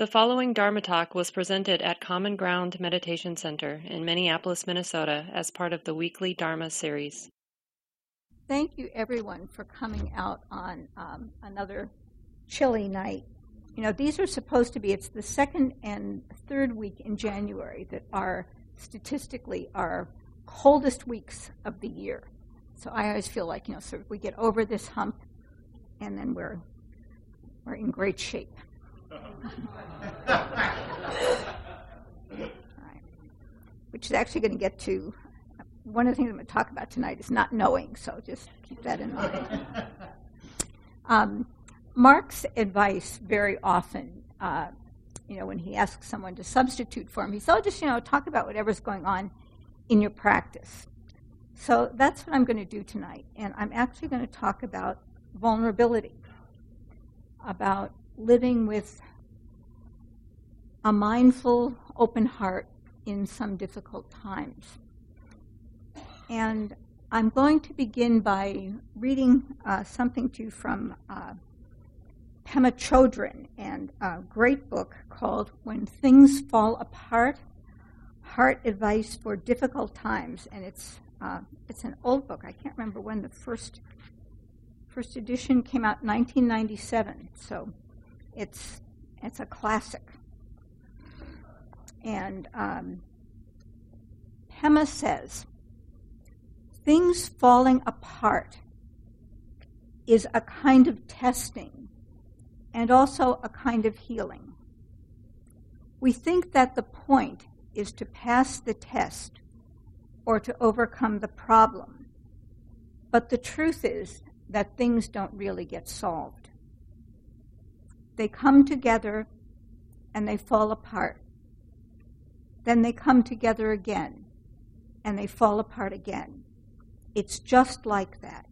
The following Dharma talk was presented at Common Ground Meditation Center in Minneapolis, Minnesota, as part of the weekly Dharma series. Thank you, everyone, for coming out on um, another chilly night. You know, these are supposed to be, it's the second and third week in January that are statistically our coldest weeks of the year. So I always feel like, you know, sort of we get over this hump and then we're, we're in great shape. Which is actually going to get to one of the things I'm going to talk about tonight is not knowing, so just keep that in mind. Um, Mark's advice very often, uh, you know, when he asks someone to substitute for him, he says, oh, just, you know, talk about whatever's going on in your practice. So that's what I'm going to do tonight. And I'm actually going to talk about vulnerability, about living with a mindful, open heart in some difficult times. And I'm going to begin by reading uh, something to you from uh, Pema Chodron and a great book called When Things Fall Apart Heart Advice for Difficult Times. And it's, uh, it's an old book. I can't remember when the first, first edition came out, 1997. So it's, it's a classic. And um, Pema says, things falling apart is a kind of testing and also a kind of healing. We think that the point is to pass the test or to overcome the problem. But the truth is that things don't really get solved. They come together and they fall apart. Then they come together again and they fall apart again. It's just like that.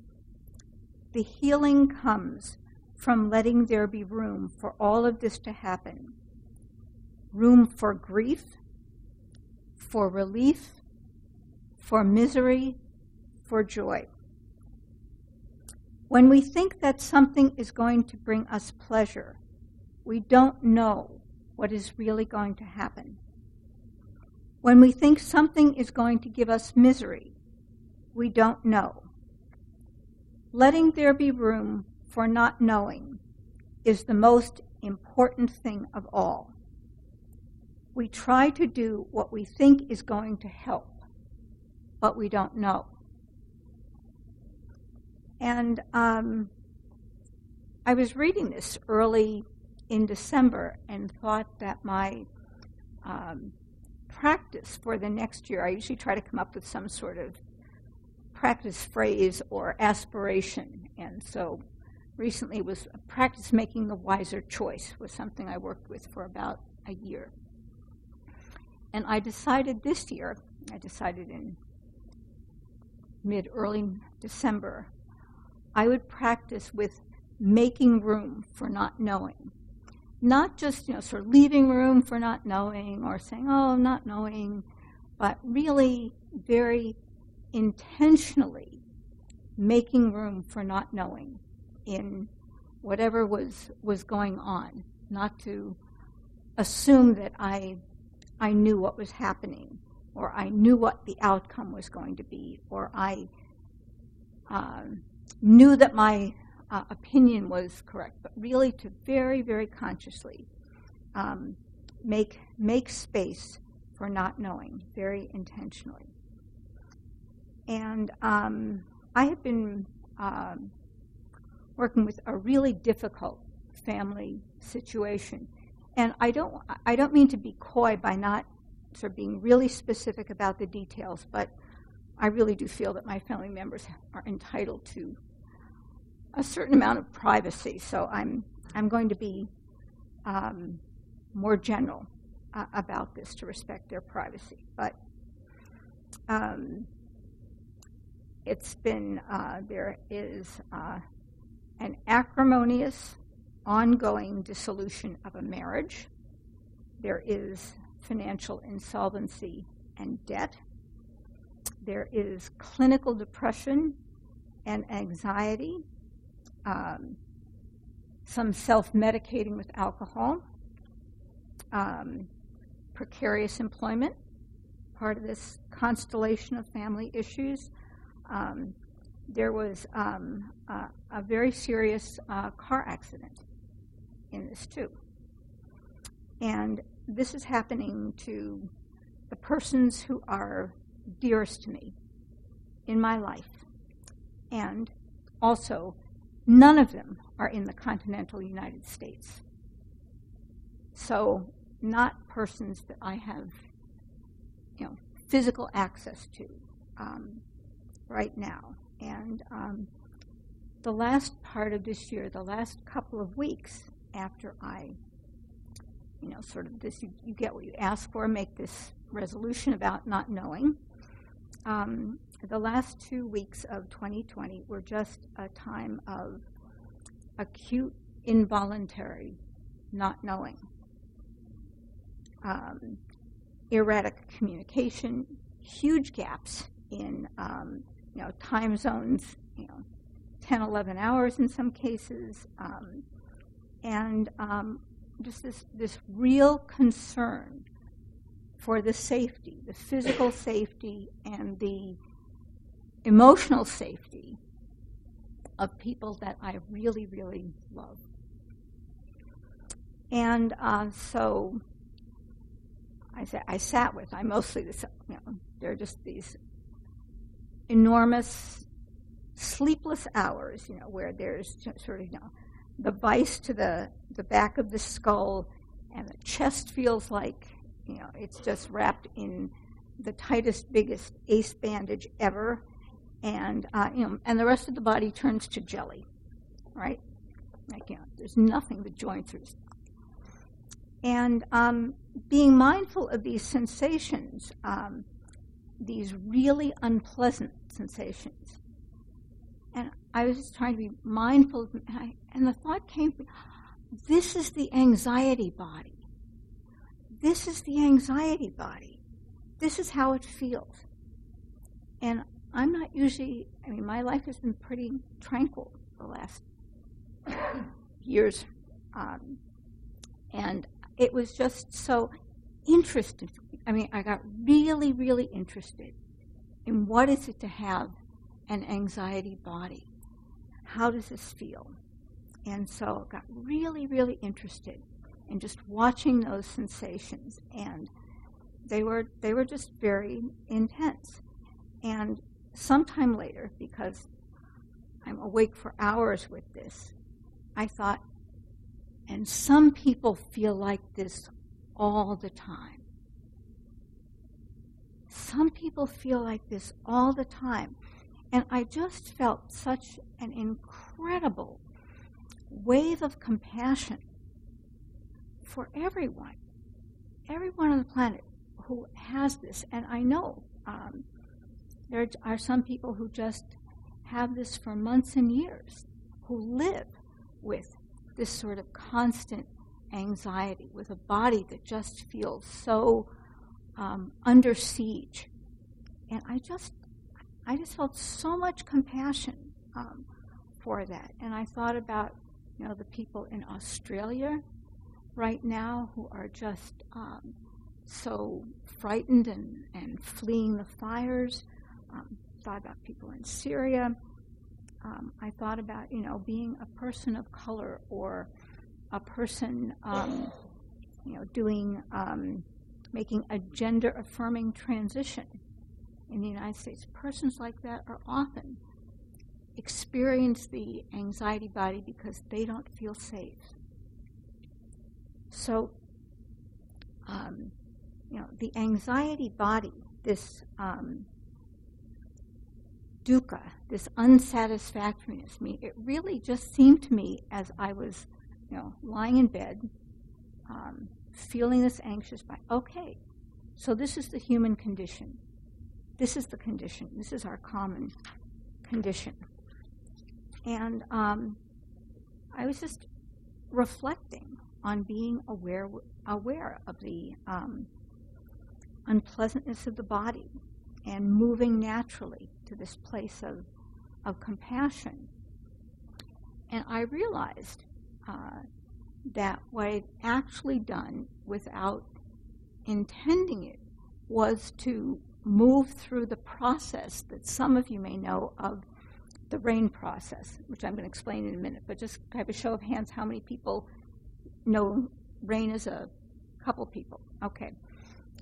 The healing comes from letting there be room for all of this to happen room for grief, for relief, for misery, for joy. When we think that something is going to bring us pleasure, we don't know what is really going to happen. When we think something is going to give us misery, we don't know. Letting there be room for not knowing is the most important thing of all. We try to do what we think is going to help, but we don't know. And um, I was reading this early in December and thought that my um, practice for the next year, I usually try to come up with some sort of practice phrase or aspiration. And so recently was practice making the wiser choice was something I worked with for about a year. And I decided this year, I decided in mid early December, I would practice with making room for not knowing not just you know sort of leaving room for not knowing or saying oh not knowing but really very intentionally making room for not knowing in whatever was was going on not to assume that i i knew what was happening or i knew what the outcome was going to be or i um, knew that my uh, opinion was correct, but really to very, very consciously um, make make space for not knowing, very intentionally. And um, I have been um, working with a really difficult family situation, and I don't I don't mean to be coy by not sort of being really specific about the details, but I really do feel that my family members are entitled to a certain amount of privacy. So I'm I'm going to be um, more general uh, about this to respect their privacy. But um, it's been uh, there is uh, an acrimonious, ongoing dissolution of a marriage. There is financial insolvency and debt. There is clinical depression and anxiety um, some self medicating with alcohol. um, precarious employment, part of this constellation of family issues. Um, there was um, a, a, very serious uh, car accident in this too. And this is happening to the persons who are dearest to me in my life. And also, none of them are in the continental United States. So, not persons that I have, you know, physical access to um, right now. And um, the last part of this year, the last couple of weeks after I, you know, sort of this, you, you get what you ask for, make this resolution about not knowing. Um, the last two weeks of 2020 were just a time of acute involuntary not knowing. Um, erratic communication, huge gaps in um, you know time zones, you know, 10, 11 hours in some cases, um, and um, just this this real concern for the safety, the physical safety, and the emotional safety of people that I really, really love. And uh, so I, sa- I sat with, I mostly, you know, there are just these enormous sleepless hours, you know, where there's sort of, you know, the vice to the, the back of the skull, and the chest feels like, you know, it's just wrapped in the tightest, biggest ace bandage ever, and uh, you know, and the rest of the body turns to jelly, right? Like, you know, there's nothing the joints are. And um, being mindful of these sensations, um, these really unpleasant sensations. And I was just trying to be mindful, and, I, and the thought came, this is the anxiety body. This is the anxiety body. This is how it feels. And I'm not usually, I mean, my life has been pretty tranquil the last years. Um, and it was just so interesting. I mean, I got really, really interested in what is it to have an anxiety body? How does this feel? And so I got really, really interested in just watching those sensations. And they were, they were just very intense. And sometime later, because I'm awake for hours with this, I thought, and some people feel like this all the time. Some people feel like this all the time. And I just felt such an incredible wave of compassion for everyone, everyone on the planet who has this. And I know um, there are some people who just have this for months and years, who live with this sort of constant anxiety, with a body that just feels so um, under siege. And I just, I just felt so much compassion um, for that. And I thought about, you know, the people in Australia right now who are just um, so frightened and, and fleeing the fires um, thought about people in Syria. Um, I thought about, you know, being a person of color or a person, um, you know, doing, um, making a gender affirming transition in the United States. Persons like that are often experience the anxiety body because they don't feel safe. So, um, you know, the anxiety body, this um, dukkha, this unsatisfactoriness. Me, it really just seemed to me as I was, you know, lying in bed, um, feeling this anxious by, okay, so this is the human condition. This is the condition. This is our common condition. And um, I was just reflecting on being aware aware of the um, unpleasantness of the body and moving naturally to this place of, of compassion. And I realized uh, that what I'd actually done without intending it was to move through the process that some of you may know of the RAIN process, which I'm going to explain in a minute. But just have a show of hands how many people know RAIN is a couple people. Okay.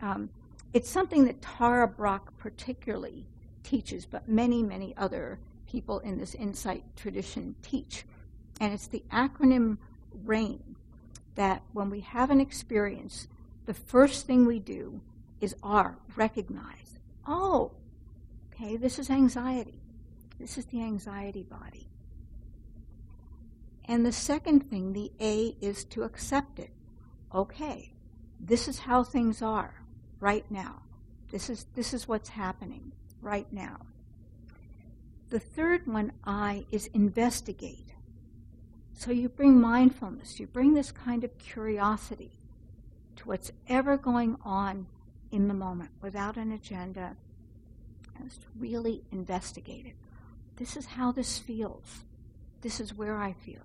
Um, it's something that Tara Brach particularly teaches, but many, many other people in this insight tradition teach. And it's the acronym RAIN that when we have an experience, the first thing we do is R, recognize. Oh, okay, this is anxiety. This is the anxiety body. And the second thing, the A, is to accept it. Okay, this is how things are right now. This is, this is what's happening right now. The third one, I, is investigate. So you bring mindfulness, you bring this kind of curiosity to what's ever going on in the moment without an agenda. Just really investigate it. This is how this feels. This is where I feel.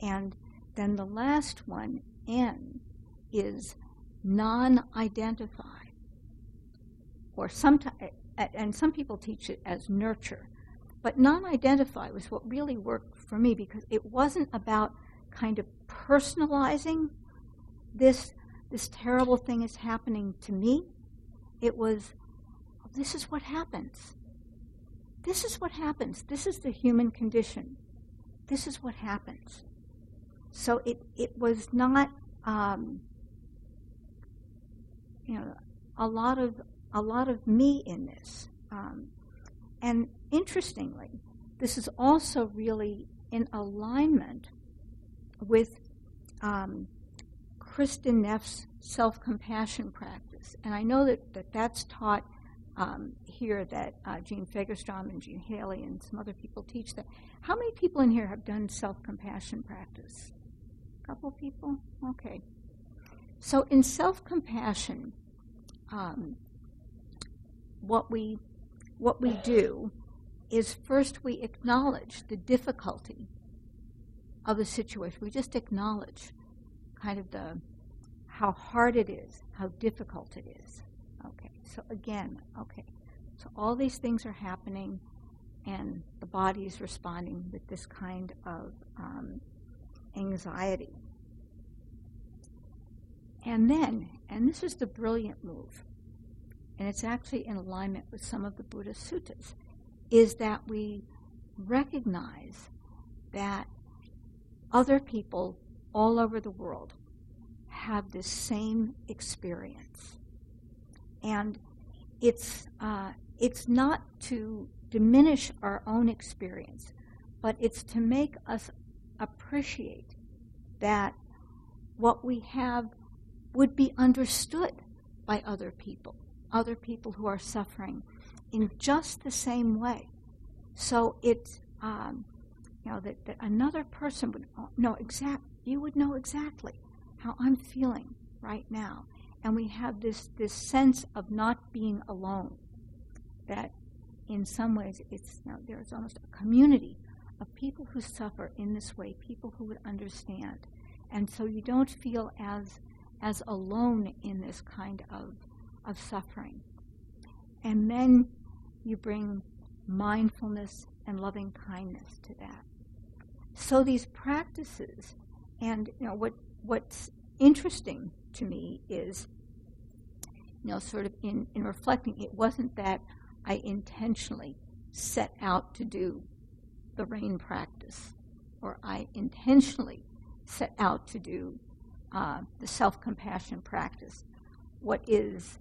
And then the last one, N, is non identify. Or and some people teach it as nurture. But non identify was what really worked for me because it wasn't about kind of personalizing this this terrible thing is happening to me. It was this is what happens. This is what happens. This is the human condition. This is what happens. So it, it was not um, you know a lot of a lot of me in this. Um, and interestingly, this is also really in alignment with um, Kristin Neff's self compassion practice. And I know that, that that's taught um, here that uh, Jean Fagerstrom and Jean Haley and some other people teach that. How many people in here have done self compassion practice? A couple people? Okay. So in self compassion, um, what we what we do is first we acknowledge the difficulty of the situation. We just acknowledge kind of the how hard it is, how difficult it is. Okay, so again, okay, so all these things are happening, and the body is responding with this kind of um, anxiety. And then, and this is the brilliant move, and it's actually in alignment with some of the Buddhist suttas, is that we recognize that other people all over the world have this same experience. And it's, uh, it's not to diminish our own experience, but it's to make us appreciate that what we have would be understood by other people other people who are suffering in just the same way. So it's, um, you know, that, that another person would know exact, you would know exactly how I'm feeling right now. And we have this, this sense of not being alone. That in some ways it's, you know, there's almost a community of people who suffer in this way, people who would understand. And so you don't feel as, as alone in this kind of of suffering. And then you bring mindfulness and loving kindness to that. So these practices, and you know what what's interesting to me is, you know, sort of in, in reflecting, it wasn't that I intentionally set out to do the rain practice, or I intentionally set out to do uh, the self compassion practice. What is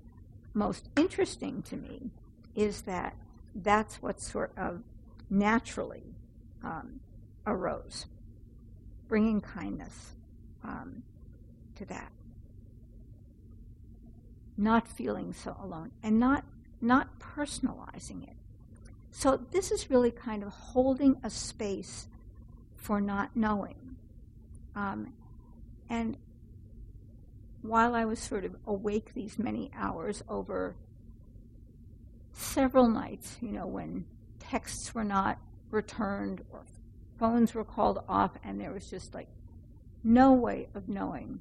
most interesting to me is that that's what sort of naturally um, arose, bringing kindness um, to that, not feeling so alone, and not not personalizing it. So this is really kind of holding a space for not knowing, um, and while I was sort of awake these many hours over several nights, you know, when texts were not returned or phones were called off and there was just like no way of knowing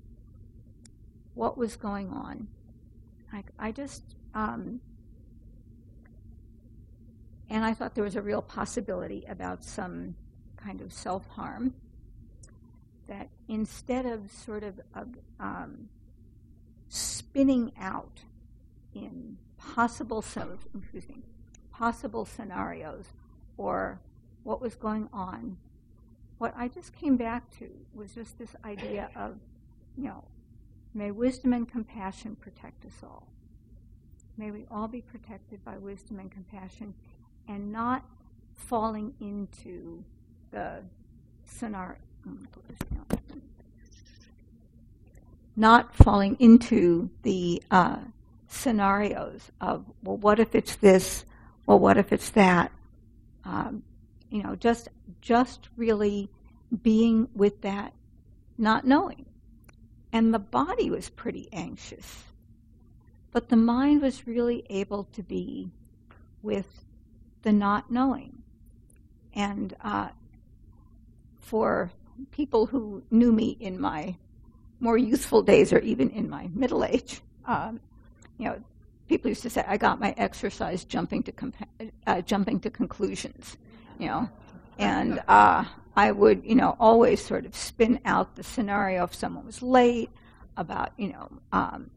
what was going on. I, I just, um, and I thought there was a real possibility about some kind of self harm. That instead of sort of, um, spinning out in possible, so, excuse me, possible scenarios or what was going on, what I just came back to was just this idea of, you know, may wisdom and compassion protect us all. May we all be protected by wisdom and compassion and not falling into the scenario. Mm, Not falling into the uh, scenarios of, well, what if it's this? Well, what if it's that? Um, you know, just just really being with that, not knowing. And the body was pretty anxious, but the mind was really able to be with the not knowing. And uh, for people who knew me in my more youthful days or even in my middle age, um, you know, people used to say I got my exercise jumping to compa- uh, jumping to conclusions, you know, and uh, I would you know always sort of spin out the scenario if someone was late about you know um,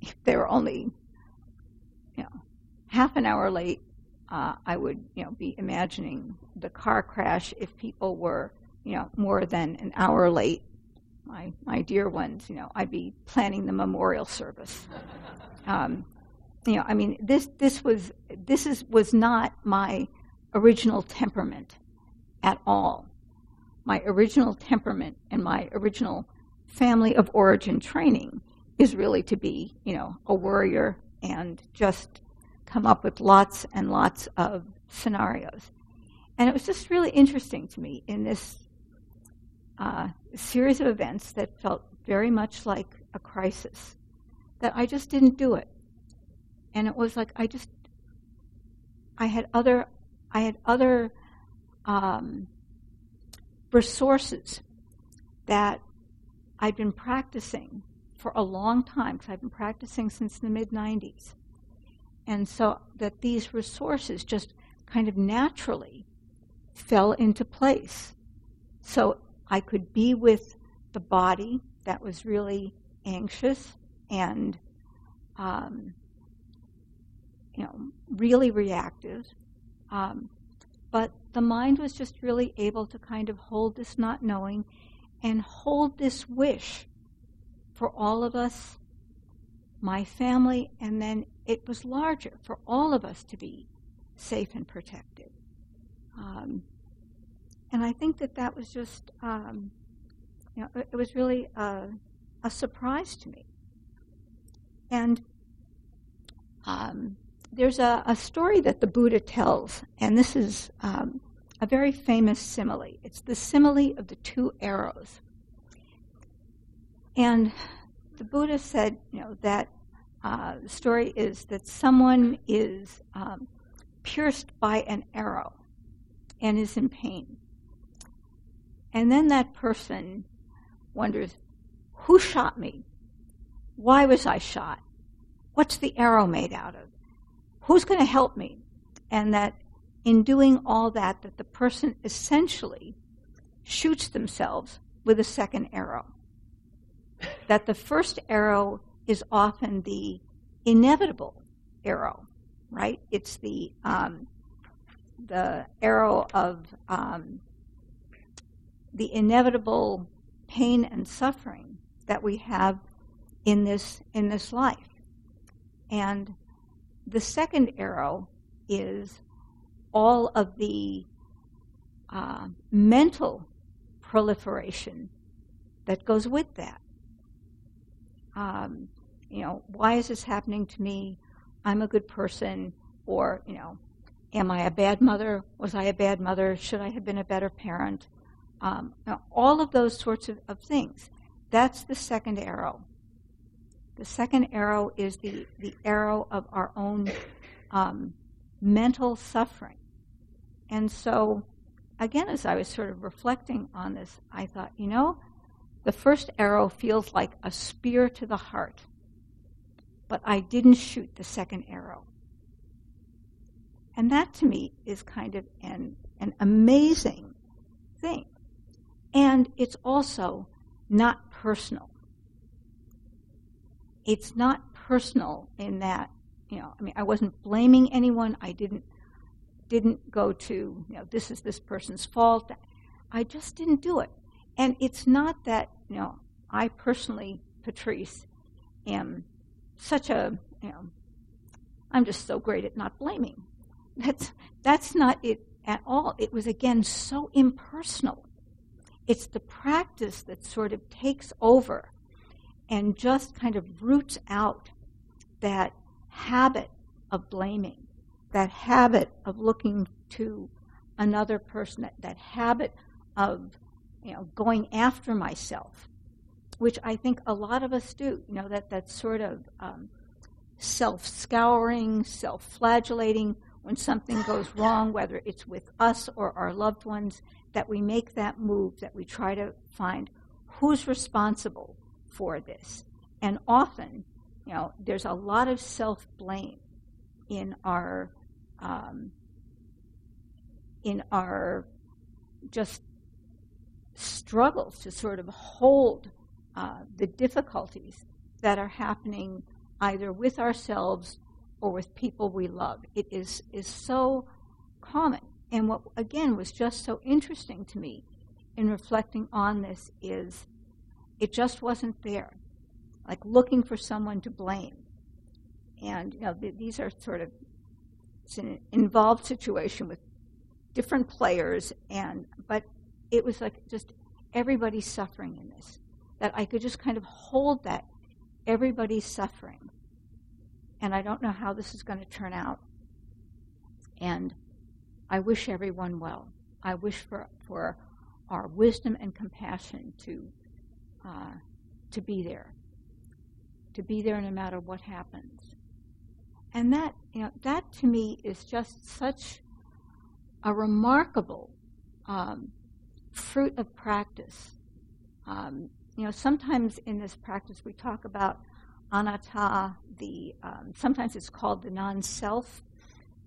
if they were only you know half an hour late. Uh, I would you know be imagining the car crash if people were you know more than an hour late my my dear ones, you know, I'd be planning the memorial service. Um, you know, I mean, this this was this is was not my original temperament at all. My original temperament and my original family of origin training is really to be, you know, a warrior and just come up with lots and lots of scenarios. And it was just really interesting to me in this uh, series of events that felt very much like a crisis that I just didn't do it. And it was like I just, I had other, I had other um, resources that I'd been practicing for a long time because I've been practicing since the mid 90s. And so that these resources just kind of naturally fell into place. So I could be with the body that was really anxious and, um, you know, really reactive. Um, but the mind was just really able to kind of hold this not knowing and hold this wish for all of us, my family, and then it was larger for all of us to be safe and protected. Um, and I think that that was just, um, you know, it, was really a, a, surprise to me. And um, there's a, a, story that the Buddha tells, and this is um, a very famous simile. It's the simile of the two arrows. And the Buddha said, you know, that uh, the story is that someone is um, pierced by an arrow and is in pain. And then that person wonders, who shot me? Why was I shot? What's the arrow made out of? Who's going to help me? And that in doing all that, that the person essentially shoots themselves with a second arrow. that the first arrow is often the inevitable arrow, right? It's the um, the arrow of um, the inevitable pain and suffering that we have in this in this life. And the second arrow is all of the uh, mental proliferation that goes with that. Um, you know, why is this happening to me? I'm a good person, or you know, am I a bad mother? Was I a bad mother? Should I have been a better parent? Um, all of those sorts of, of things. That's the second arrow. The second arrow is the, the arrow of our own um, mental suffering. And so, again, as I was sort of reflecting on this, I thought, you know, The first arrow feels like a spear to the heart, but I didn't shoot the second arrow. And that to me is kind of an, an amazing thing. And it's also not personal. It's not personal in that, you know, I mean, I wasn't blaming anyone. I didn't didn't go to, you know, this is this person's fault. I just didn't do it. And it's not that, you know, I personally, Patrice, am such a, you know, I'm just so great at not blaming. That's that's not it at all. It was again so impersonal. It's the practice that sort of takes over and just kind of roots out that habit of blaming, that habit of looking to another person, that, that habit of you know going after myself, which I think a lot of us do. You know that that sort of um, self-scouring, self-flagellating when something goes wrong, whether it's with us or our loved ones, that we make that move, that we try to find who's responsible for this. And often, you know, there's a lot of self blame in our um, in our just struggles to sort of hold uh, the difficulties that are happening either with ourselves or with people we love. It is is so common. And what again was just so interesting to me in reflecting on this is it just wasn't there. Like looking for someone to blame. And you know, th- these are sort of it's an involved situation with different players and but it was like just everybody's suffering in this. That I could just kind of hold that everybody's suffering. And I don't know how this is going to turn out. And I wish everyone well. I wish for, for our wisdom and compassion to uh, to be there, to be there no matter what happens. And that, you know, that to me is just such a remarkable um, fruit of practice. Um, you know, sometimes in this practice we talk about anatta, the um, sometimes it's called the non-self,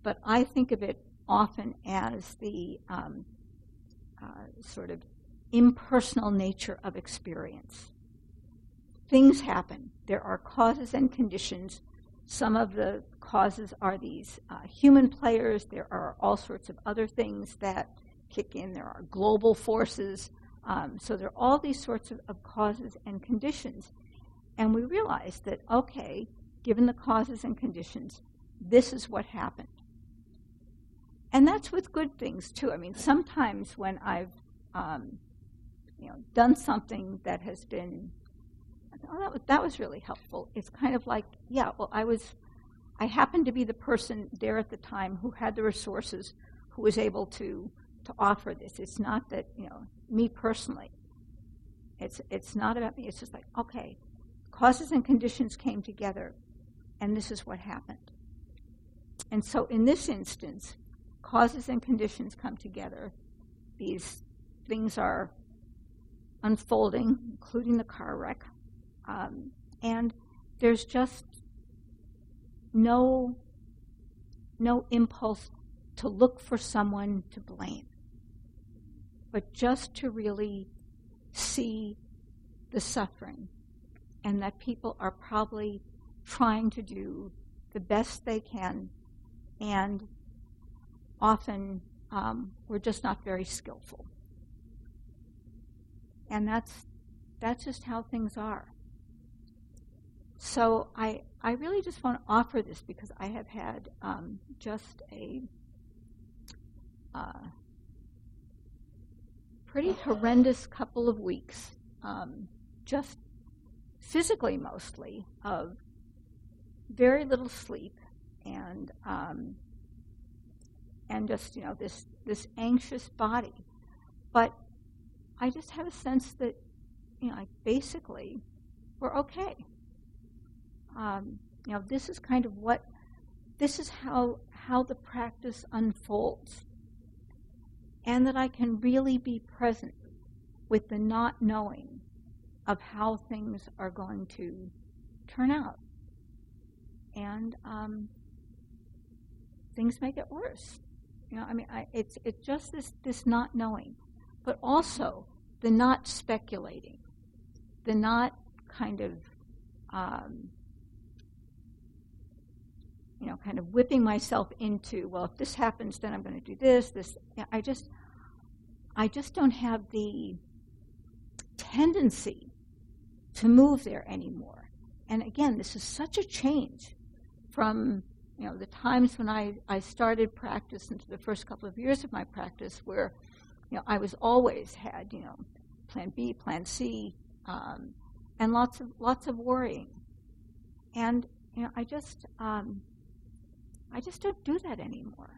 but I think of it often as the um, uh, sort of impersonal nature of experience. Things happen. There are causes and conditions. Some of the causes are these uh, human players. There are all sorts of other things that kick in. There are global forces. Um, so there are all these sorts of, of causes and conditions. And we realize that, okay, given the causes and conditions, this is what happened. And that's with good things, too. I mean, sometimes when I've um, you know, done something that has been, oh, that was, that was really helpful. It's kind of like, yeah, well, I was, I happened to be the person there at the time who had the resources, who was able to to offer this. It's not that you know me personally. It's it's not about me. It's just like okay, causes and conditions came together, and this is what happened. And so in this instance, causes and conditions come together. These things are unfolding, including the car wreck. Um, and there's just no no impulse to look for someone to blame, but just to really see the suffering and that people are probably trying to do the best they can and often um, we're just not very skillful and that's that's just how things are. So I I really just want to offer this because I have had um, just a uh, pretty horrendous couple of weeks, um, just physically mostly, of very little sleep and um, and just you know this this anxious body, but I just have a sense that, you know, like basically, we're okay. Um, you know, this is kind of what, this is how how the practice unfolds, and that I can really be present with the not knowing of how things are going to turn out. And um, things may get worse. You know, I mean, I, it's it's just this this not knowing, but also the not speculating, the not kind of um, you know, kind of whipping myself into, well, if this happens, then I'm going to do this. This, I just, I just don't have the tendency to move there anymore. And again, this is such a change from you know the times when I, I started practice into the first couple of years of my practice where you know I was always had you know plan B, plan C, um, and lots of lots of worrying. And you know I just um, I just don't do that anymore.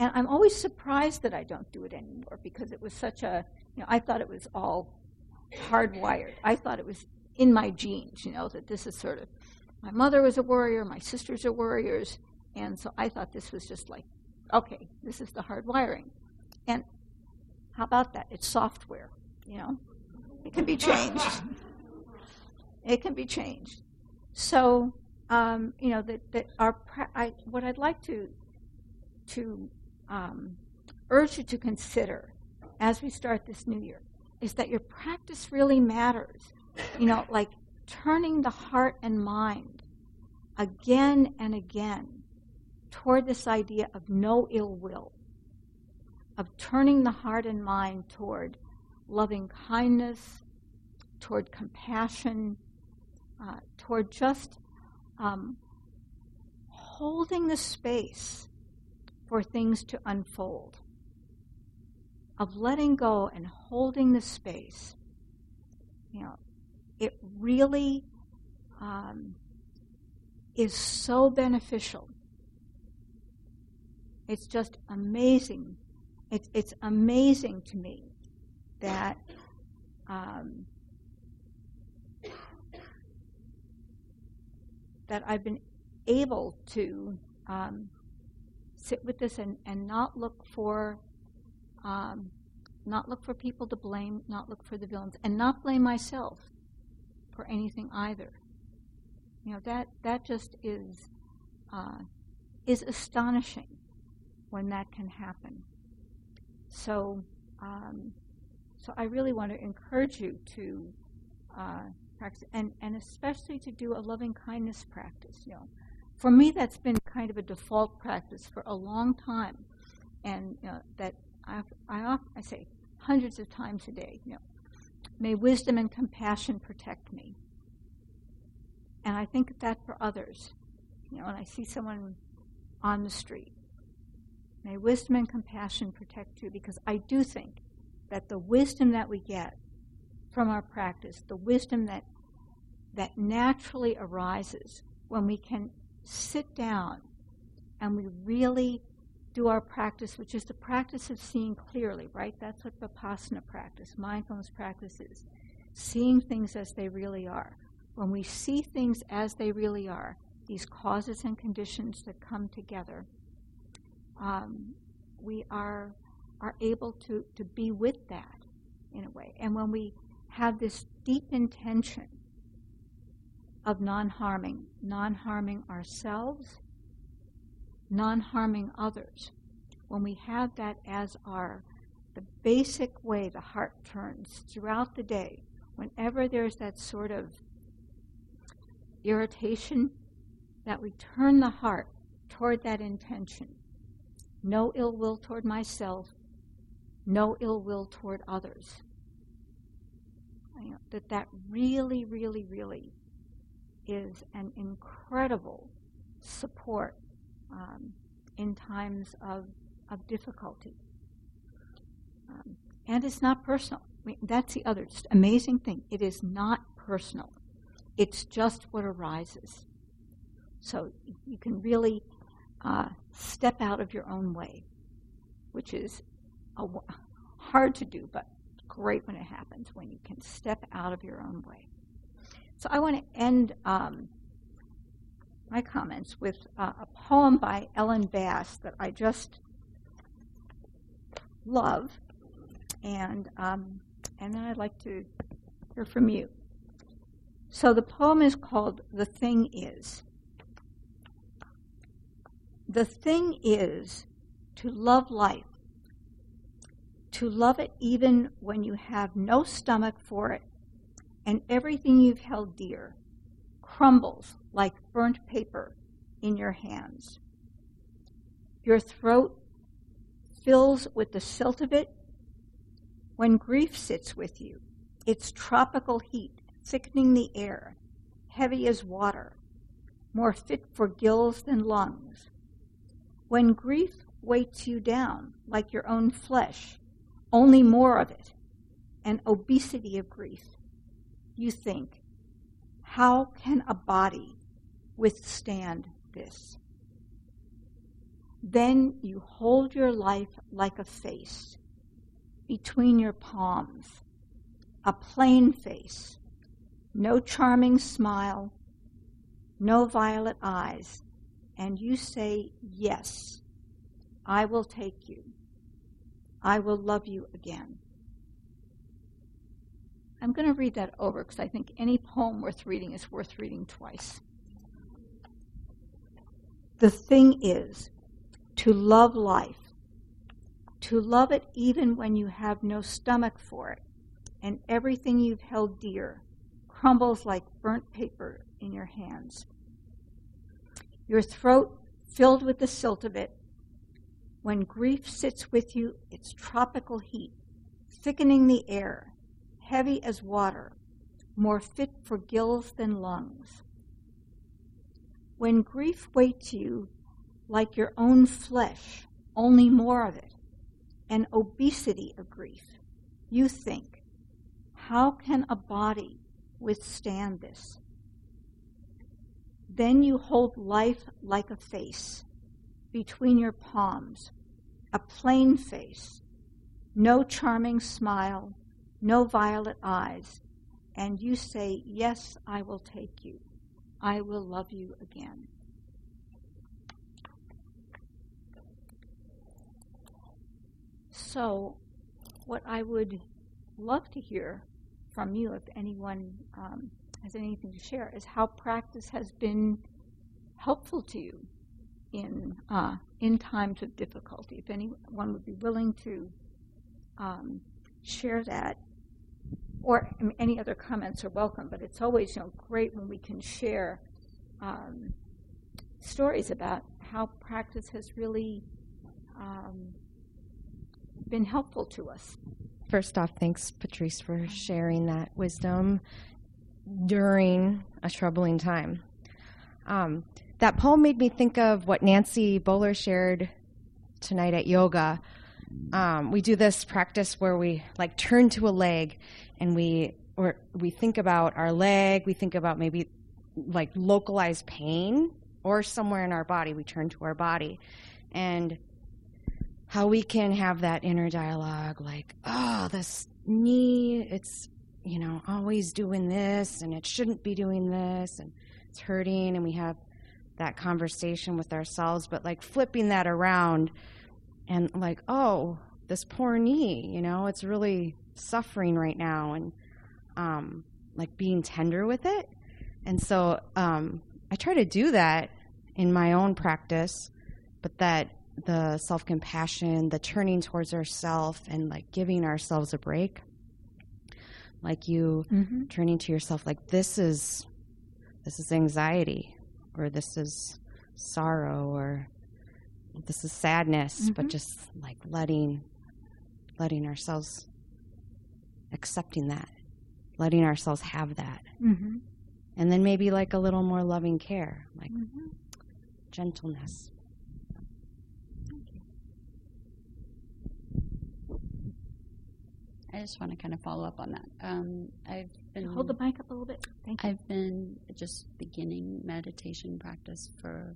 And I'm always surprised that I don't do it anymore because it was such a you know I thought it was all hardwired. I thought it was in my genes, you know, that this is sort of my mother was a warrior, my sisters are warriors, and so I thought this was just like, okay, this is the hard wiring. And how about that? It's software, you know? It can be changed. it can be changed. So, um, you know, that, that our pra- I, what I'd like to to um, urge you to consider as we start this new year is that your practice really matters. You know, like turning the heart and mind again and again toward this idea of no ill will, of turning the heart and mind toward loving kindness, toward compassion, uh, toward just um, holding the space for things to unfold, of letting go and holding the space. You know, it really um, is so beneficial. It's just amazing. It's, it's amazing to me that um, that I've been able to um, sit with this and, and not look for um, not look for people to blame, not look for the villains, and not blame myself for anything either. You know that that just is uh, is astonishing when that can happen. So um, so I really want to encourage you to uh, practice, and and especially to do a loving kindness practice. You know, for me that's been kind of a default practice for a long time, and you know, that I I, I say hundreds of times a day. You know, May wisdom and compassion protect me. And I think that for others. You know, when I see someone on the street, may wisdom and compassion protect you because I do think that the wisdom that we get from our practice, the wisdom that that naturally arises when we can sit down and we really do our practice, which is the practice of seeing clearly, right? That's what Vipassana practice, mindfulness practice is. Seeing things as they really are. When we see things as they really are, these causes and conditions that come together, um, we are, are able to, to be with that in a way. And when we have this deep intention of non harming, non harming ourselves non harming others, when we have that as our the basic way the heart turns throughout the day, whenever there's that sort of irritation, that we turn the heart toward that intention. No ill will toward myself, no ill will toward others. You know, that that really, really, really is an incredible support um, in times of, of difficulty. Um, and it's not personal. I mean, that's the other amazing thing. It is not personal. It's just what arises. So you can really uh, step out of your own way, which is hard to do, but great when it happens, when you can step out of your own way. So I want to end um, my comments with uh, a poem by Ellen Bass that I just love, and um, and then I'd like to hear from you. So the poem is called The Thing Is. The thing is to love life, to love it even when you have no stomach for it and everything you've held dear crumbles like burnt paper in your hands. Your throat fills with the silt of it. When grief sits with you, its tropical heat thickening the air, heavy as water, more fit for gills than lungs. When grief weights you down like your own flesh, only more of it, an obesity of grief, you think, how can a body withstand this? Then you hold your life like a face between your palms, a plain face, no charming smile, no violet eyes, and you say, Yes, I will take you. I will love you again. I'm going to read that over because I think any poem worth reading is worth reading twice. The thing is to love life, to love it even when you have no stomach for it, and everything you've held dear crumbles like burnt paper in your hands. Your throat filled with the silt of it. When grief sits with you, its tropical heat, thickening the air, heavy as water, more fit for gills than lungs. When grief weights you like your own flesh, only more of it, an obesity of grief, you think, how can a body withstand this? Then you hold life like a face between your palms, a plain face, no charming smile, no violet eyes, and you say, Yes, I will take you. I will love you again. So, what I would love to hear from you, if anyone um, has anything to share, is how practice has been helpful to you in uh, in times of difficulty. If anyone would be willing to um, share that, or any other comments are welcome. But it's always you know great when we can share um, stories about how practice has really um, been helpful to us. First off, thanks, Patrice, for sharing that wisdom during a troubling time. Um, that poem made me think of what Nancy Bowler shared tonight at yoga. Um, we do this practice where we like turn to a leg and we or we think about our leg, we think about maybe like localized pain or somewhere in our body, we turn to our body. And how we can have that inner dialogue like, oh, this knee, it's, you know, always doing this and it shouldn't be doing this and it's hurting. And we have that conversation with ourselves, but like flipping that around and like, oh, this poor knee, you know, it's really suffering right now. And um, like being tender with it. And so um, I try to do that in my own practice, but that the self compassion, the turning towards ourself, and like giving ourselves a break. Like you mm-hmm. turning to yourself, like this is this is anxiety, or this is sorrow, or this is sadness, mm-hmm. but just like letting letting ourselves accepting that, letting ourselves have that, mm-hmm. and then maybe like a little more loving care, like mm-hmm. gentleness. I just want to kind of follow up on that. Um, I've been hold the mic up a little bit. Thank you. I've been just beginning meditation practice for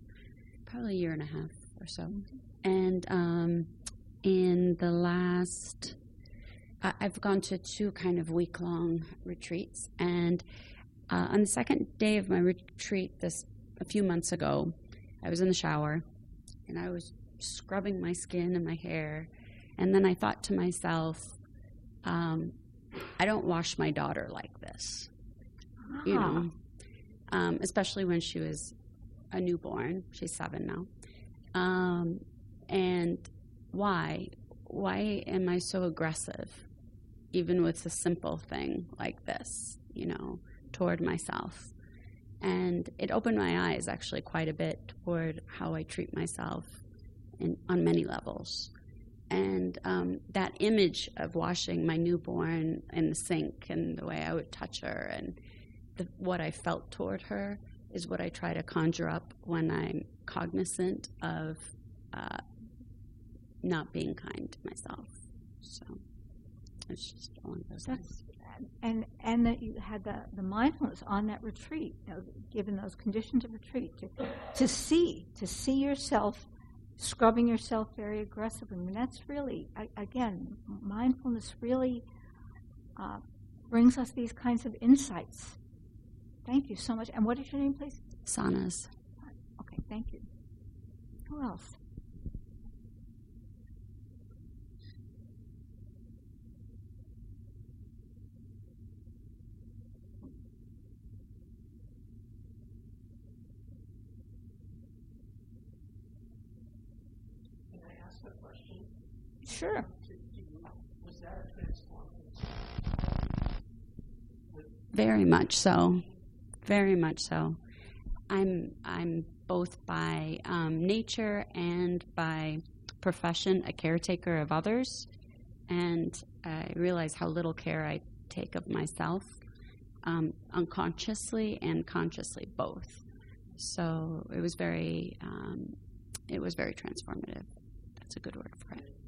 probably a year and a half or so, mm-hmm. and um, in the last, I've gone to two kind of week long retreats, and uh, on the second day of my retreat, this a few months ago, I was in the shower, and I was scrubbing my skin and my hair, and then I thought to myself um, I don't wash my daughter like this. you Ah. know, um, especially when she was a newborn. She's seven now. Um, and why? Why am I so aggressive, even with a simple thing like this, you know, toward myself? And it opened my eyes actually quite a bit toward how I treat myself in, on many levels. And um, that image of washing my newborn in the sink and the way I would touch her and the, what I felt toward her is what I try to conjure up when I'm cognizant of uh, not being kind to myself. So it's just one of those things. That's and and that you had the, the mindfulness on that retreat, you know, given those conditions of retreat, to, to see to see yourself scrubbing yourself very aggressively. I mean, that's really again mindfulness really uh, brings us these kinds of insights. Thank you so much. And what is your name, please? Sanas. Okay, thank you. Who else? Sure. Very much so. Very much so. I'm I'm both by um, nature and by profession a caretaker of others, and I realize how little care I take of myself, um, unconsciously and consciously both. So it was very um, it was very transformative. That's a good word for it.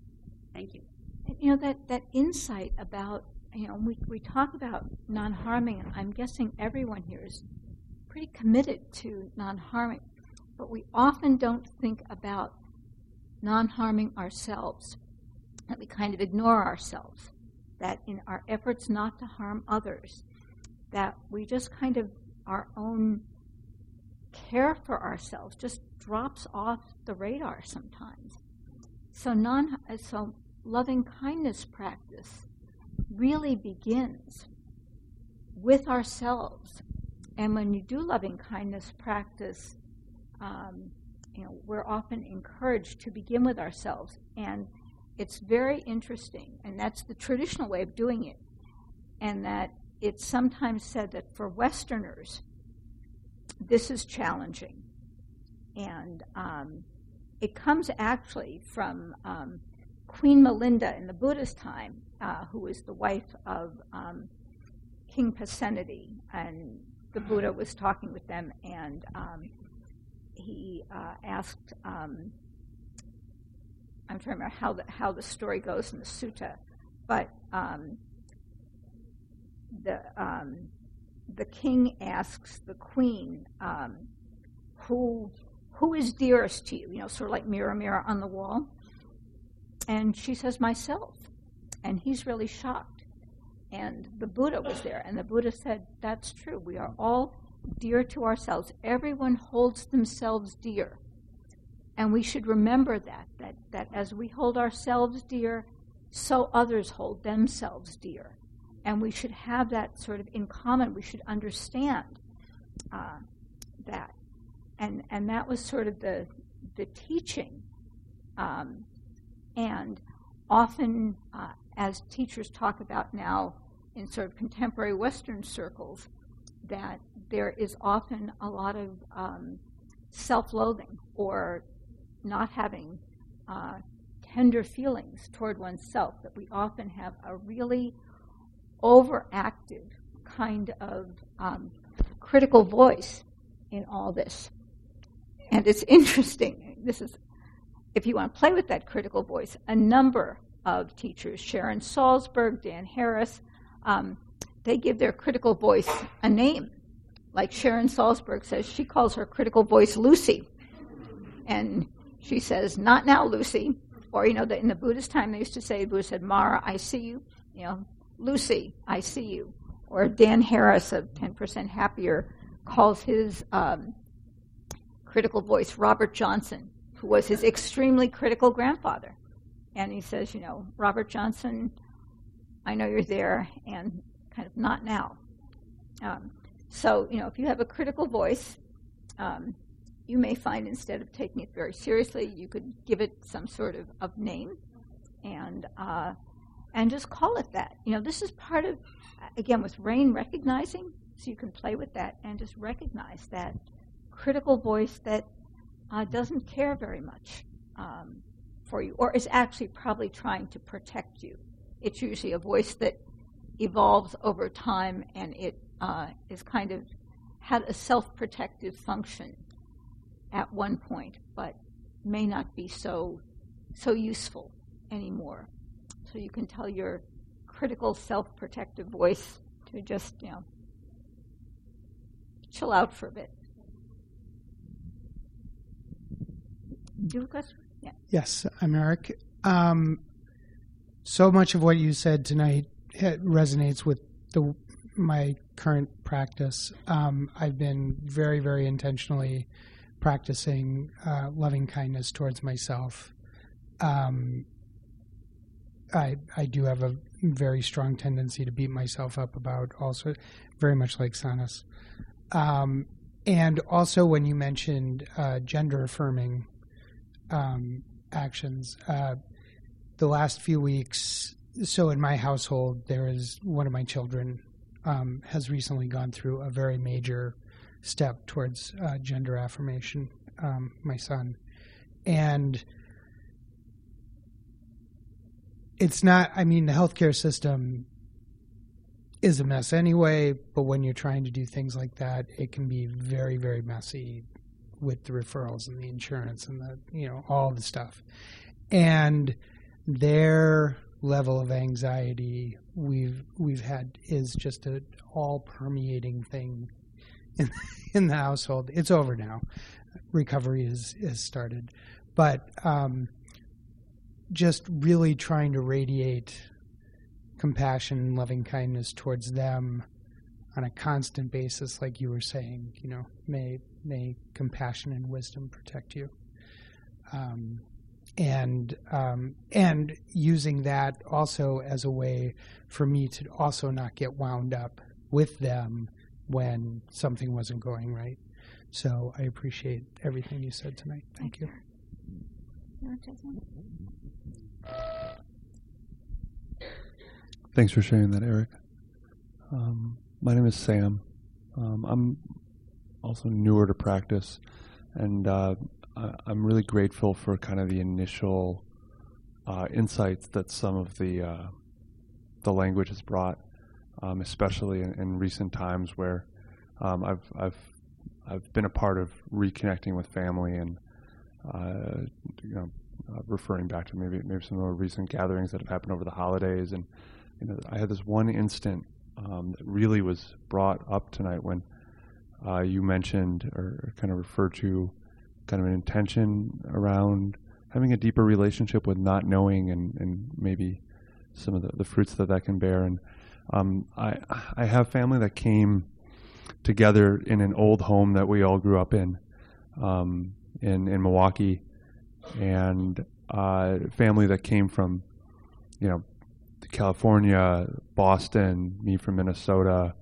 Thank you. And, you know that that insight about you know we we talk about non-harming, I'm guessing everyone here is pretty committed to non-harming, but we often don't think about non-harming ourselves. That we kind of ignore ourselves. That in our efforts not to harm others, that we just kind of our own care for ourselves just drops off the radar sometimes. So non so loving kindness practice really begins with ourselves. And when you do loving kindness practice, um, you know, we're often encouraged to begin with ourselves. And it's very interesting, and that's the traditional way of doing it. And that it's sometimes said that for Westerners, this is challenging. And um, it comes actually from um, Queen Mallika in the Buddha's time, uh, who was the wife of um, King Pasenadi, and the Buddha was talking with them, and um, he uh, asked. Um, I'm trying to remember how the how the story goes in the sutta, but um, the um, the king asks the queen, um, "Who who is dearest to you?" You know, sort of like mirror, mirror on the wall. And she says, "Myself." And he's really shocked. And the Buddha was there, and the Buddha said, "That's true. We are all dear to ourselves. Everyone holds themselves dear." And we should remember that, that, that as we hold ourselves dear, so others hold themselves dear. And we should have that sort of in common. We should understand uh, that. And, and that was sort of the, the teaching. Um, and often, uh, as teachers talk about now in sort of contemporary Western circles, that there is often a lot of um, self loathing or not having uh, tender feelings toward oneself, that we often have a really overactive kind of um, critical voice in all this. And it's interesting. This is, if you want to play with that critical voice, a number of teachers, Sharon Salzberg, Dan Harris, um, they give their critical voice a name. Like Sharon Salzberg says, she calls her critical voice Lucy. And she says, Not now, Lucy. Or, you know, the, in the Buddhist time, they used to say, Buddha said, Mara, I see you. You know, Lucy, I see you. Or Dan Harris of 10% Happier calls his um, critical voice Robert Johnson, who was his extremely critical grandfather. And he says, you know, Robert Johnson, I know you're there, and kind of not now. Um, So, you know, if you have a critical voice, um, you may find instead of taking it very seriously, you could give it some sort of, of name and uh, and just call it that. You know, this is part of again with rain recognizing, so you can play with that and just recognize that critical voice that uh, doesn't care very much um, for you, or is actually probably trying to protect you. It's usually a voice that evolves over time, and it uh, is kind of had a self-protective function at one point, but may not be so so useful anymore. So you can tell your critical self-protective voice to just you know chill out for a bit. Do you have a question? Yeah. Yes, I'm Eric. Um, so much of what you said tonight resonates with the my current practice. Um, I've been very, very intentionally practicing uh, loving kindness towards myself. Um, I I do have a very strong tendency to beat myself up about also very much like Sanas. Um, and also when you mentioned uh, gender affirming um, actions, uh, the last few weeks. So in my household, there is one of my children um, has recently gone through a very major step towards uh, gender affirmation. Um, my son, and it's not. I mean, the healthcare system is a mess anyway. But when you're trying to do things like that, it can be very, very messy with the referrals and the insurance and the you know all the stuff, and their level of anxiety we've we've had is just an all permeating thing in in the household. It's over now. Recovery is is started, but um, just really trying to radiate compassion and loving kindness towards them on a constant basis, like you were saying. You know, may may compassion and wisdom protect you. Um, and um, and using that also as a way for me to also not get wound up with them when something wasn't going right. So I appreciate everything you said tonight. Thank you. Thanks for sharing that, Eric. Um, my name is Sam. Um, I'm also newer to practice, and uh, I'm really grateful for kind of the initial uh, insights that some of the uh, the language has brought, um, especially in, in, recent times where um, I've I've I've been a part of reconnecting with family and uh, you know uh, referring back to maybe maybe some of the recent gatherings that have happened over the holidays and you know I had this one instant um, that really was brought up tonight when uh, you mentioned or kind of referred to kind of an intention around having a deeper relationship with not knowing and, and maybe some of the, the fruits that that can bear. And um, I, I have family that came together in an old home that we all grew up in, um, in, in Milwaukee, and uh, family that came from, you know, California, Boston, me from Minnesota,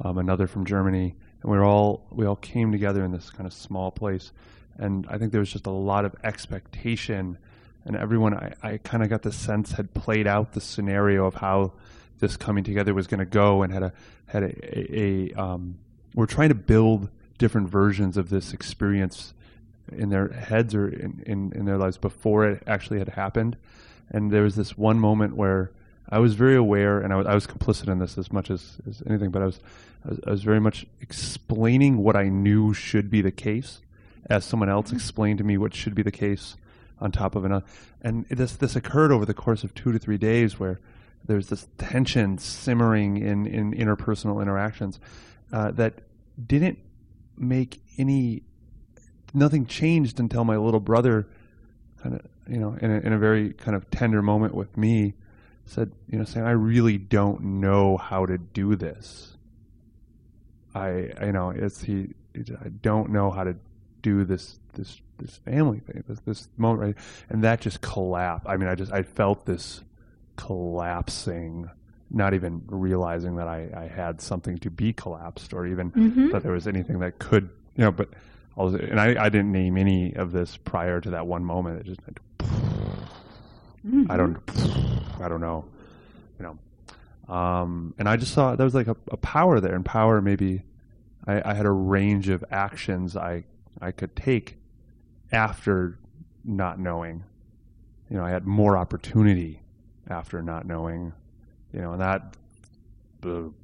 um, another from Germany, and we were all we all came together in this kind of small place. And I think there was just a lot of expectation, and everyone I, I kind of got the sense had played out the scenario of how this coming together was going to go, and had a had a, a, a um, we're trying to build different versions of this experience in their heads or in, in, in their lives before it actually had happened. And there was this one moment where I was very aware, and I was, I was complicit in this as much as, as anything, but I was, I was, I was very much explaining what I knew should be the case as someone else mm-hmm. explained to me what should be the case on top of another. And this this occurred over the course of two to three days, where there's this tension simmering in in interpersonal interactions uh, that didn't make any nothing changed until my little brother kind of you know in a, in a very kind of tender moment with me said you know saying I really don't know how to do this. I you know it's he I don't know how to do this this this family thing, this this moment, right? And that just collapsed. I mean, I just I felt this collapsing not even realizing that I, I had something to be collapsed or even Mhm. that there was anything that could, you know, but I was, and I, I didn't name any of this prior to that one moment. It just, I don't, I don't know, you know. Um, and I just saw there was like a, a power there, and power maybe I, I had a range of actions I I could take after not knowing. You know, I had more opportunity after not knowing. You know, and that, you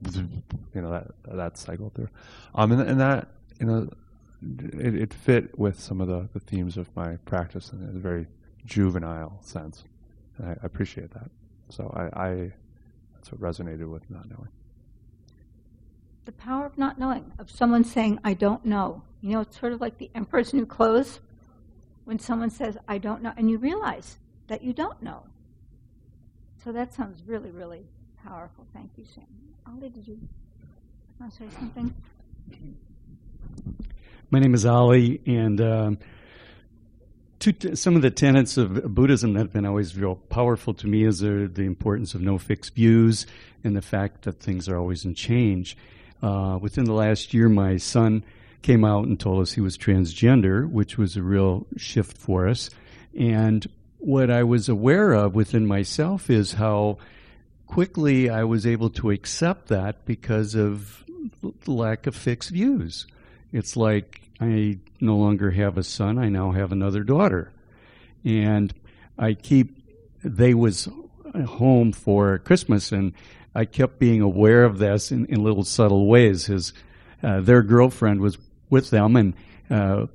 know, that that cycled through, um, and, and that you know, it, it fit with some of the, the themes of my practice in a very juvenile sense. And I, I appreciate that. So I, I that's what resonated with not knowing. The power of not knowing, of someone saying, I don't know. You know, it's sort of like the emperor's new clothes. When someone says, I don't know, and you realize that you don't know. So that sounds really, really powerful. Thank you, Sam. Ali, did you want to say something? My name is Ali, and um, two some of the tenets of Buddhism that have been always real powerful to me is the, the importance of no fixed views and the fact that things are always in change. Uh, within the last year, my son came out and told us he was transgender, which was a real shift for us. And what I was aware of within myself is how quickly I was able to accept that because of lack of fixed views. It's like I no longer have a son, I now have another daughter. And I keep, they was home for Christmas and I kept being aware of this in, in little subtle ways. His, uh, their girlfriend was with them and uh,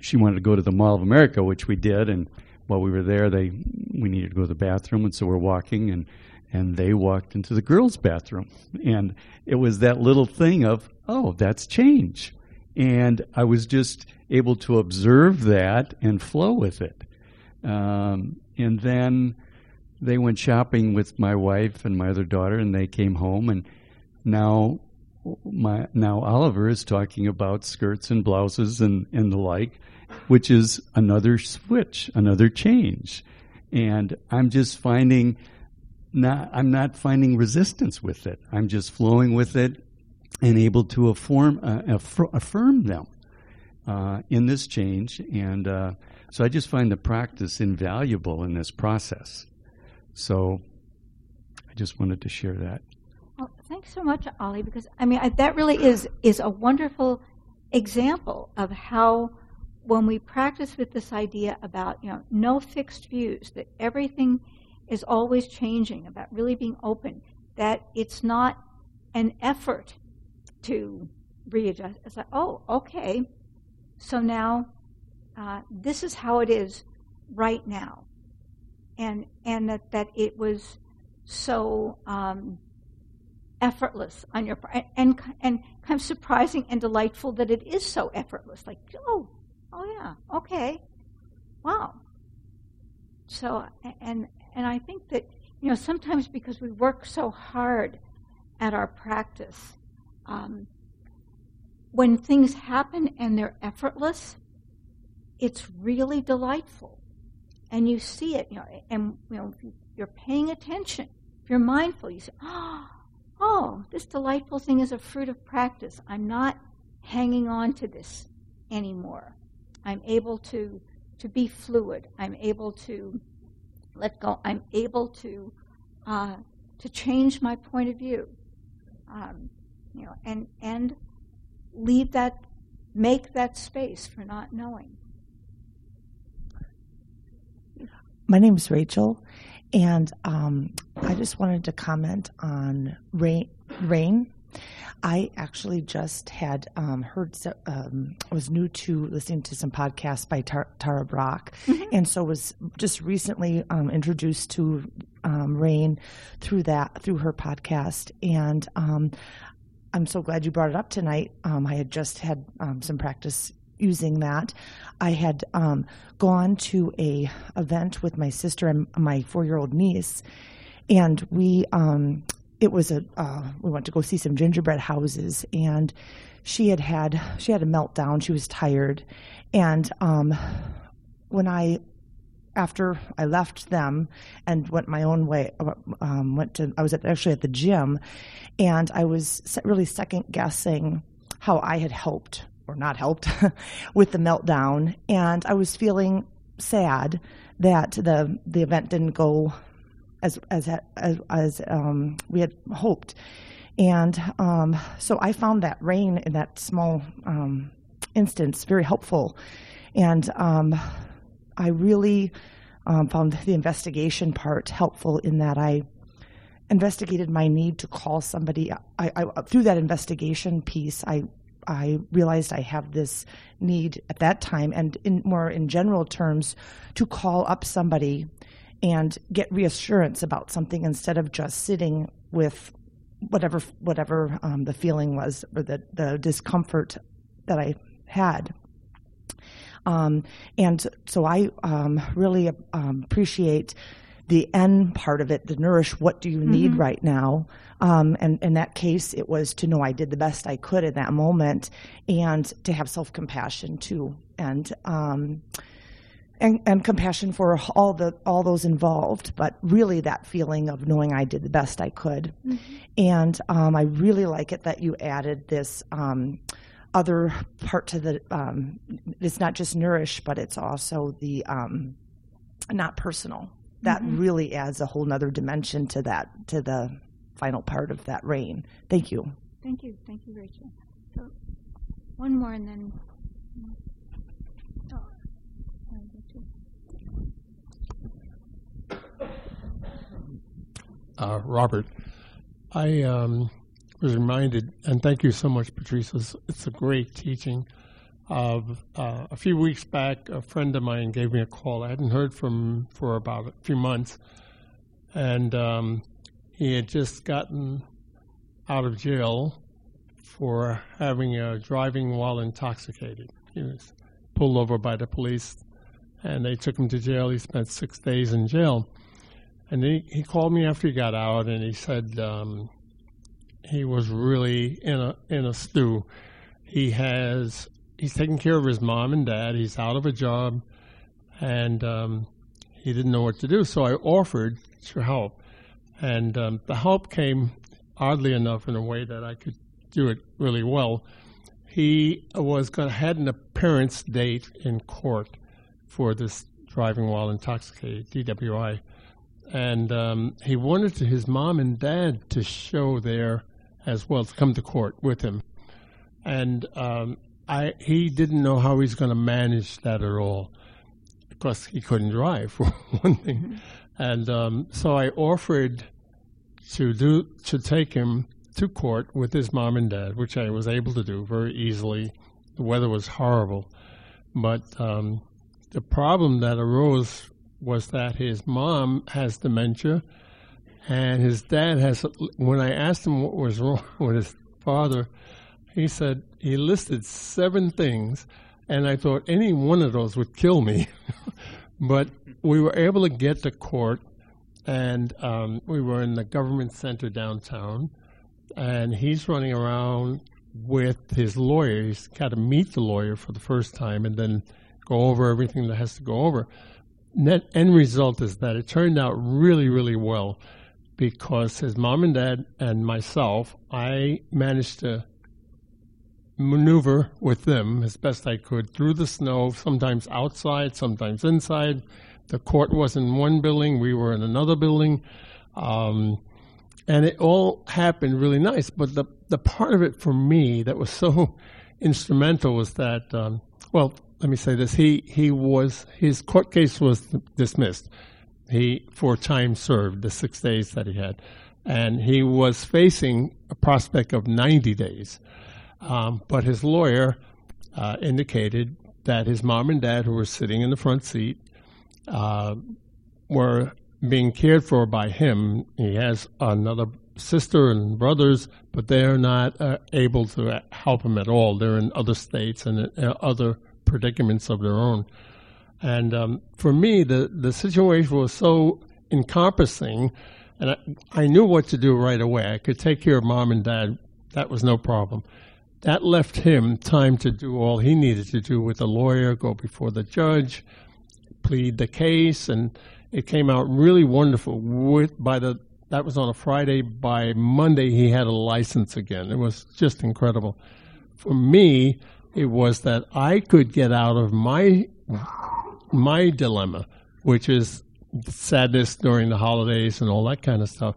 she wanted to go to the Mall of America, which we did. And while we were there, they we needed to go to the bathroom, and so we're walking, and and they walked into the girls' bathroom, and it was that little thing of oh, that's change, and I was just able to observe that and flow with it, um, and then they went shopping with my wife and my other daughter, and they came home, and now my now Oliver is talking about skirts and blouses and, and the like, which is another switch, another change. And I'm just finding not I'm not finding resistance with it. I'm just flowing with it and able to affirm uh, aff- affirm them uh, in this change. And uh, so I just find the practice invaluable in this process. So I just wanted to share that. Well, thanks so much, Ollie, because I mean I, that really is is a wonderful example of how when we practice with this idea about you know no fixed views, that everything is always changing, about really being open, that it's not an effort to readjust. It's like, oh, okay, so now uh, this is how it is right now, and and that that it was so. Um, effortless on your part, and, and kind of surprising and delightful that it is so effortless. Like, oh, oh yeah, okay, wow. So, and and I think that you know sometimes because we work so hard at our practice, um, when things happen and they're effortless, it's really delightful, and you see it. You know, and you know, you're paying attention, if you're mindful, you say, oh oh, this delightful thing is a fruit of practice. I'm not hanging on to this anymore. I'm able to to be fluid. I'm able to let go. I'm able to uh, to change my point of view. Um, you know, and and leave that, make that space for not knowing. My name is Rachel, and um, I just wanted to comment on rain. rain. I actually just had um, heard, um, was new to listening to some podcasts by Tar- Tara Brach, mm-hmm. and so was just recently um, introduced to um, Rain through that, through her podcast. And um, I'm so glad you brought it up tonight. Um, I had just had some practice using that. I had um, gone to a event with my sister and my four year old niece, and we um, it was a uh, we went to go see some gingerbread houses, and she had had she had a meltdown. She was tired, and um, when I after I left them and went my own way, um, went to I was at, actually at the gym, and I was really second guessing how I had helped or not helped with the meltdown, and I was feeling sad that the the event didn't go as as as, as um, we had hoped. And um, so I found that rain in that small um, instance very helpful. And um, I really um, found the investigation part helpful in that I investigated my need to call somebody. I, I, through that investigation piece, I I realized I have this need at that time, and in more in general terms, to call up somebody and get reassurance about something instead of just sitting with whatever whatever um, the feeling was or the the discomfort that I had. Um, and so I um, really um, appreciate the N part of it, the nourish. What do you need Mhm. right now? Um, and in that case, it was to know I did the best I could in that moment, and to have self compassion too, and um, and, and compassion for all the all those involved. But really, that feeling of knowing I did the best I could, and um, I really like it that you added this. Other part to the um, it's not just nourish but it's also the um, not personal that Mhm. really adds a whole nother dimension to that to the final part of that rain thank you Thank you, thank you, Rachel. So, one more and then. Oh, sorry, Rachel. uh, Robert. I um, was reminded, and thank you so much, Patrice. It's, a great teaching. Of uh, a few weeks back, a friend of mine gave me a call. I hadn't heard from for about a few months, and um, he had just gotten out of jail for having uh, driving while intoxicated. He was pulled over by the police, and they took him to jail. He spent six days in jail. And he, he called me after he got out, and he said um, he was really in a in a stew. He has he's taking care of his mom and dad. He's out of a job, and um, he didn't know what to do. So I offered to help, and um, the help came oddly enough in a way that I could do it really well. He was going had an appearance date in court for this driving while intoxicated DWI and um, he wanted to, his mom and dad to show there as well to come to court with him, and um, I he didn't know how he's going to manage that at all because he couldn't drive for one thing, and um, so I offered to do to take him to court with his mom and dad, which I was able to do very easily. The weather was horrible, but um, the problem that arose was that his mom has dementia and his dad has when i asked him what was wrong with his father he said he listed seven things and i thought any one of those would kill me. But we were able to get to court and um, we were in the government center downtown and he's running around with his lawyer. He's got to meet the lawyer for the first time and then go over everything that has to go over. Net end result is that it turned out really, really well because his mom and dad and myself, I managed to maneuver with them as best I could through the snow, sometimes outside, sometimes inside. The court was in one building, we were in another building. Um, and it all happened really nice. But the, the part of it for me that was so instrumental was that, um, well, let me say this: he he was his court case was dismissed. He for time served the six days that he had, and he was facing a prospect of ninety days. Um, but his lawyer uh, indicated that his mom and dad, who were sitting in the front seat, uh, were being cared for by him. He has another sister and brothers, but they're not uh, able to help him at all. They're in other states and uh, other predicaments of their own. And um, for me, the, the situation was so encompassing, and I, I knew what to do right away. I could take care of mom and dad, that was no problem. That left him time to do all he needed to do with the lawyer, go before the judge, plead the case, and it came out really wonderful. With by the that was on a Friday. By Monday, he had a license again. It was just incredible. For me, it was that I could get out of my my dilemma, which is sadness during the holidays and all that kind of stuff.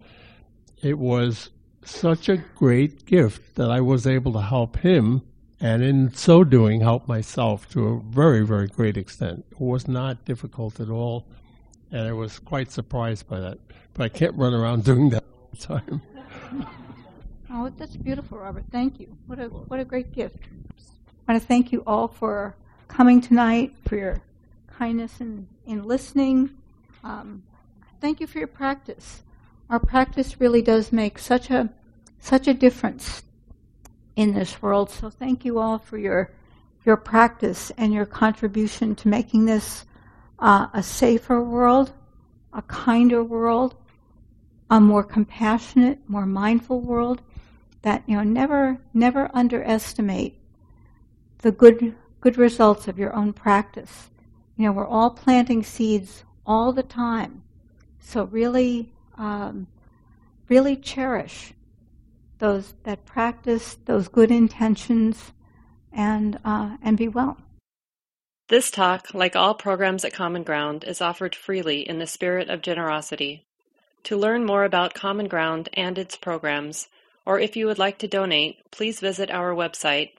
It was such a great gift that I was able to help him, and in so doing, help myself to a very, very great extent. It was not difficult at all, and I was quite surprised by that. But I can't run around doing that all the time. Oh, that's beautiful, Robert. Thank you. What a what a great gift. I want to thank you all for coming tonight, for your kindness in, in listening. Um, thank you for your practice. Our practice really does make such a such a difference in this world. So thank you all for your your practice and your contribution to making this uh, a safer world, a kinder world, a more compassionate, more mindful world. That you know, never never underestimate the good good results of your own practice. You know, we're all planting seeds all the time, so really, um, really cherish those that practice, those good intentions, and uh, and be well. This talk, like all programs at Common Ground, is offered freely in the spirit of generosity. To learn more about Common Ground and its programs, or if you would like to donate, please visit our website